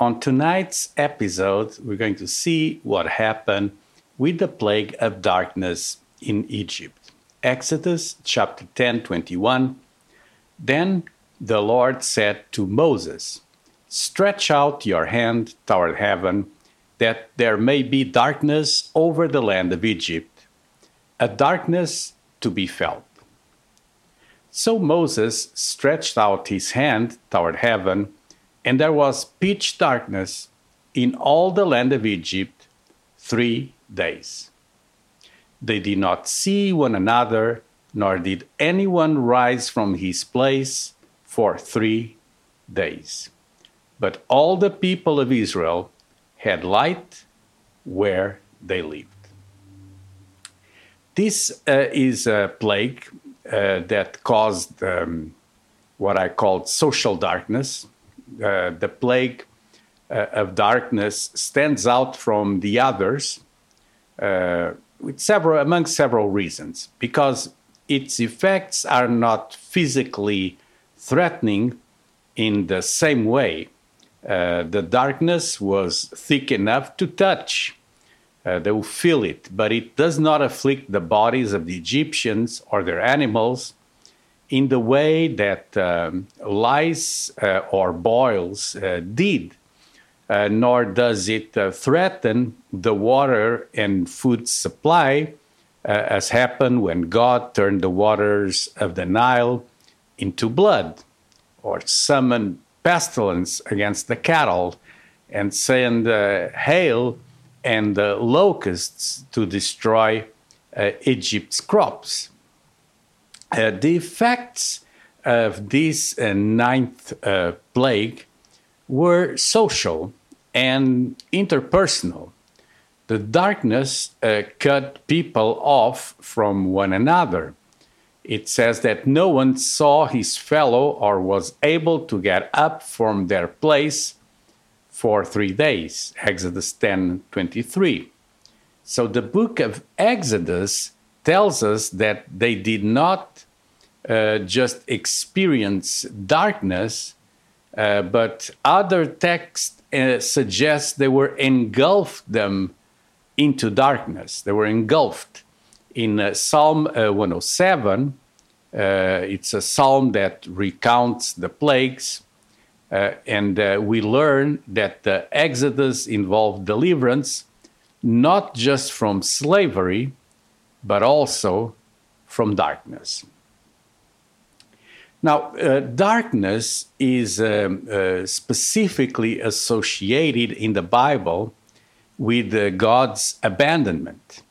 On tonight's episode, we're going to see what happened with the plague of darkness in Egypt. Exodus chapter 10 21. Then the Lord said to Moses, Stretch out your hand toward heaven, that there may be darkness over the land of Egypt, a darkness to be felt. So Moses stretched out his hand toward heaven, and there was pitch darkness in all the land of Egypt three days. They did not see one another, nor did anyone rise from his place for three days. But all the people of Israel had light where they lived. This uh, is a plague uh, that caused um, what I called social darkness. Uh, the plague uh, of darkness stands out from the others uh, with several, among several reasons, because its effects are not physically threatening in the same way. Uh, the darkness was thick enough to touch. Uh, they will feel it, but it does not afflict the bodies of the Egyptians or their animals in the way that um, lice uh, or boils uh, did, uh, nor does it uh, threaten the water and food supply, uh, as happened when God turned the waters of the Nile into blood, or summoned pestilence against the cattle and send hail and locusts to destroy uh, Egypt's crops. Uh, the effects of this uh, ninth uh, plague were social and interpersonal. The darkness uh, cut people off from one another. It says that no one saw his fellow or was able to get up from their place for three days, Exodus 10 23. So the book of Exodus tells us that they did not uh, just experience darkness, uh, but other texts uh, suggest they were engulfed them into darkness. They were engulfed. In uh, Psalm uh, 107, uh, it's a psalm that recounts the plagues. And we learn that the Exodus involved deliverance not just from slavery, but also from darkness. Now, uh, darkness is um, uh, specifically associated in the Bible with uh, God's abandonment.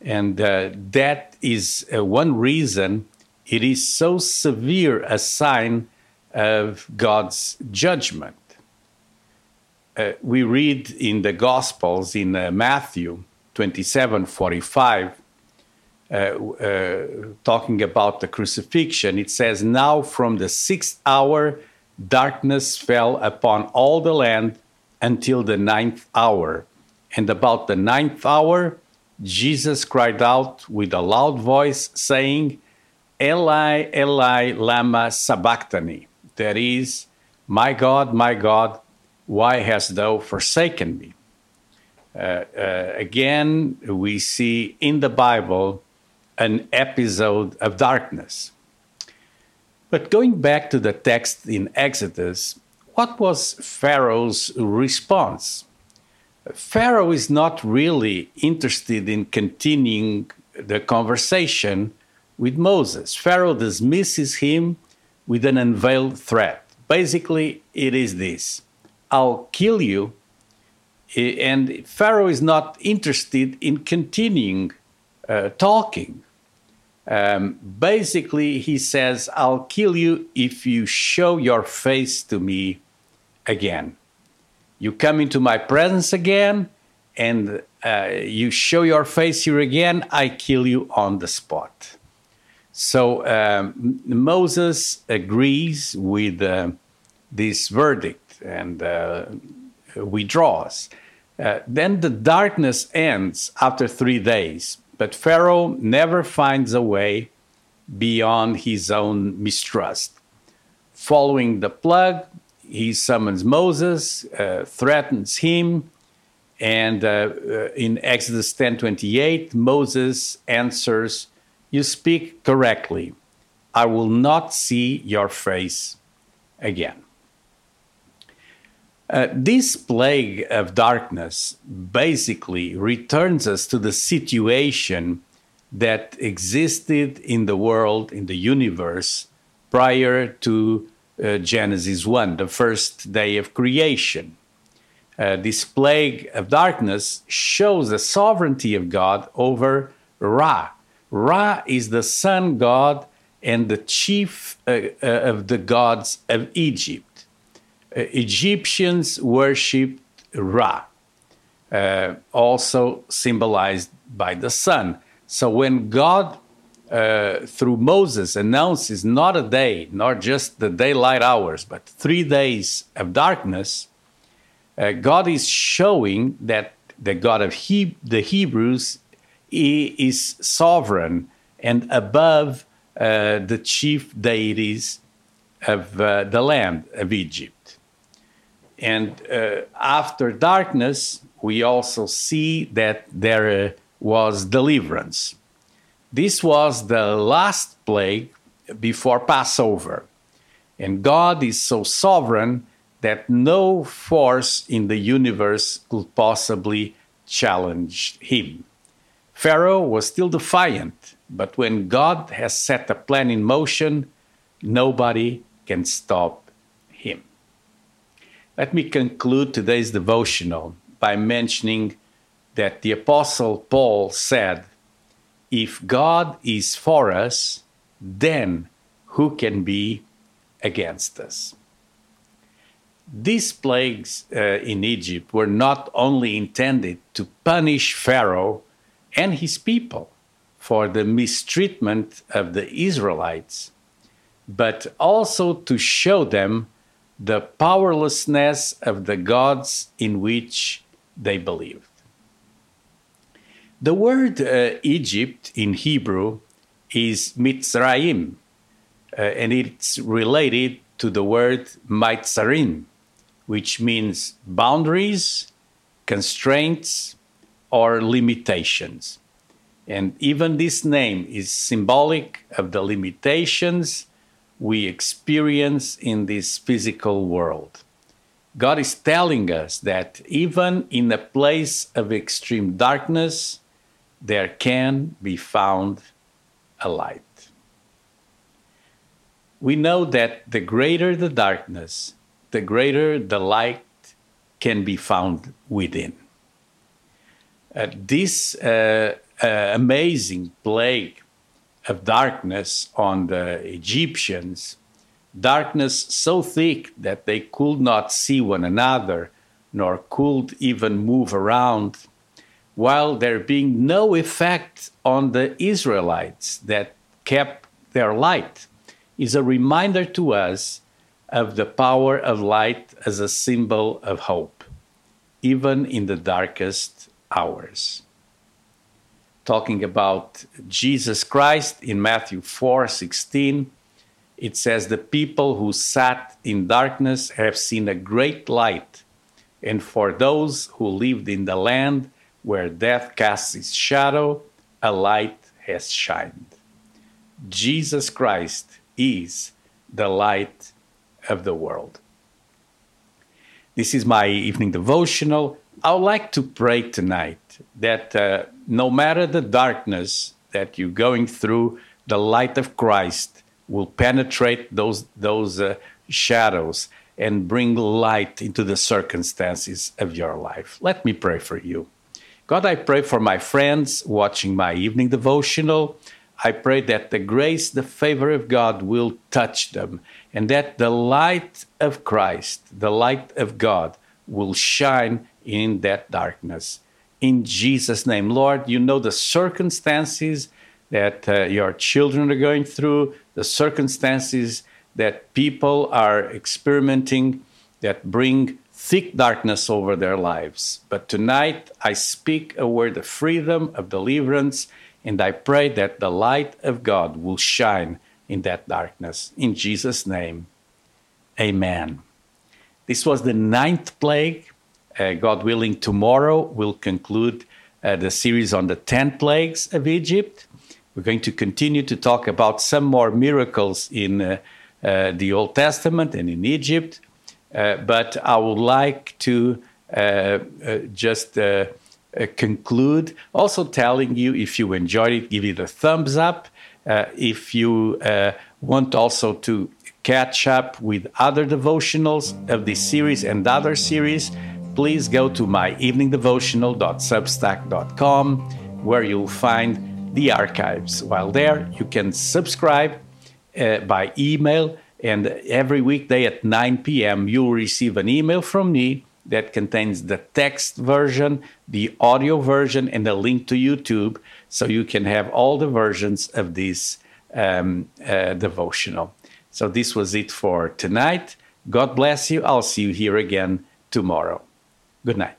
And uh, that is one reason it is so severe a sign of God's judgment. Uh, we read in the Gospels in uh, Matthew 27 45, uh, uh, talking about the crucifixion, it says, Now from the sixth hour, darkness fell upon all the land until the ninth hour. And about the ninth hour, Jesus cried out with a loud voice, saying, Eli, Eli, Lama Sabachthani that is, My God, my God, why hast thou forsaken me? Uh, uh, again, we see in the Bible an episode of darkness. But going back to the text in Exodus, what was Pharaoh's response? Pharaoh is not really interested in continuing the conversation with Moses. Pharaoh dismisses him with an unveiled threat. Basically, it is this I'll kill you. And Pharaoh is not interested in continuing uh, talking. Um, basically, he says, I'll kill you if you show your face to me again. You come into my presence again, and uh, you show your face here again, I kill you on the spot. So um, Moses agrees with uh, this verdict and uh, withdraws. Uh, then the darkness ends after three days, but Pharaoh never finds a way beyond his own mistrust. Following the plug, he summons Moses, uh, threatens him, and uh, uh in Exodus 10:28, Moses answers, "You speak correctly. I will not see your face again." Uh, this plague of darkness basically returns us to the situation that existed in the world, in the universe, prior to uh, Genesis 1, the first day of creation. Uh, this plague of darkness shows the sovereignty of God over Ra. Ra is the sun god and the chief uh, uh of the gods of Egypt. Uh, Egyptians worshipped Ra, uh, also symbolized by the sun. So when God, uh, through Moses, announces not a day, not just the daylight hours, but three days of darkness, uh, God is showing that the God of he- the Hebrews is sovereign and above uh, the chief deities of uh, the land of Egypt. And uh, after darkness, we also see that there uh, was deliverance. This was the last plague before Passover. And God is so sovereign that no force in the universe could possibly challenge him. Pharaoh was still defiant, but when God has set a plan in motion, nobody can stop let me conclude today's devotional by mentioning that the Apostle Paul said, If God is for us, then who can be against us? These plagues uh, in Egypt were not only intended to punish Pharaoh and his people for the mistreatment of the Israelites, but also to show them the powerlessness of the gods in which they believed. The word uh, Egypt in Hebrew is Mitzrayim, uh, and it's related to the word Maitzarim, which means boundaries, constraints, or limitations. And even this name is symbolic of the limitations we experience in this physical world. God is telling us that even in a place of extreme darkness, there can be found a light. We know that the greater the darkness, the greater the light can be found within. Uh, this uh, uh, amazing plague of darkness on the Egyptians, darkness so thick that they could not see one another, nor could even move around, while there being no effect on the Israelites that kept their light, is a reminder to us of the power of light as a symbol of hope, even in the darkest hours talking about Jesus Christ in Matthew 4 16. It says, The people who sat in darkness have seen a great light. And for those who lived in the land where death casts its shadow, a light has shined. Jesus Christ is the light of the world. This is my evening devotional. I would like to pray tonight that uh, no matter the darkness that you're going through, the light of Christ will penetrate those, those uh, shadows and bring light into the circumstances of your life. Let me pray for you. God, I pray for my friends watching my evening devotional. I pray that the grace, the favor of God will touch them and that the light of Christ, the light of God, will shine in that darkness. In Jesus' name, Lord, you know the circumstances that uh, your children are going through, the circumstances that people are experimenting that bring thick darkness over their lives. But tonight I speak a word of freedom, of deliverance, and I pray that the light of God will shine in that darkness. In Jesus' name, amen. This was the ninth plague. Uh, God willing, tomorrow we'll conclude uh, the series on the 10 plagues of Egypt. We're going to continue to talk about some more miracles in uh, uh the Old Testament and in Egypt. Uh, but I would like to uh, just conclude also telling you if you enjoyed it, give it a thumbs up. if you want also to catch up with other devotionals of this series and other series, please go to my eveningdevotional.substack.com where you'll find the archives. While there, you can subscribe uh, by email, and every weekday at 9 p.m., you'll receive an email from me that contains the text version, the audio version, and a link to YouTube so you can have all the versions of this um, uh, devotional. So this was it for tonight. God bless you. I'll see you here again tomorrow. Good night.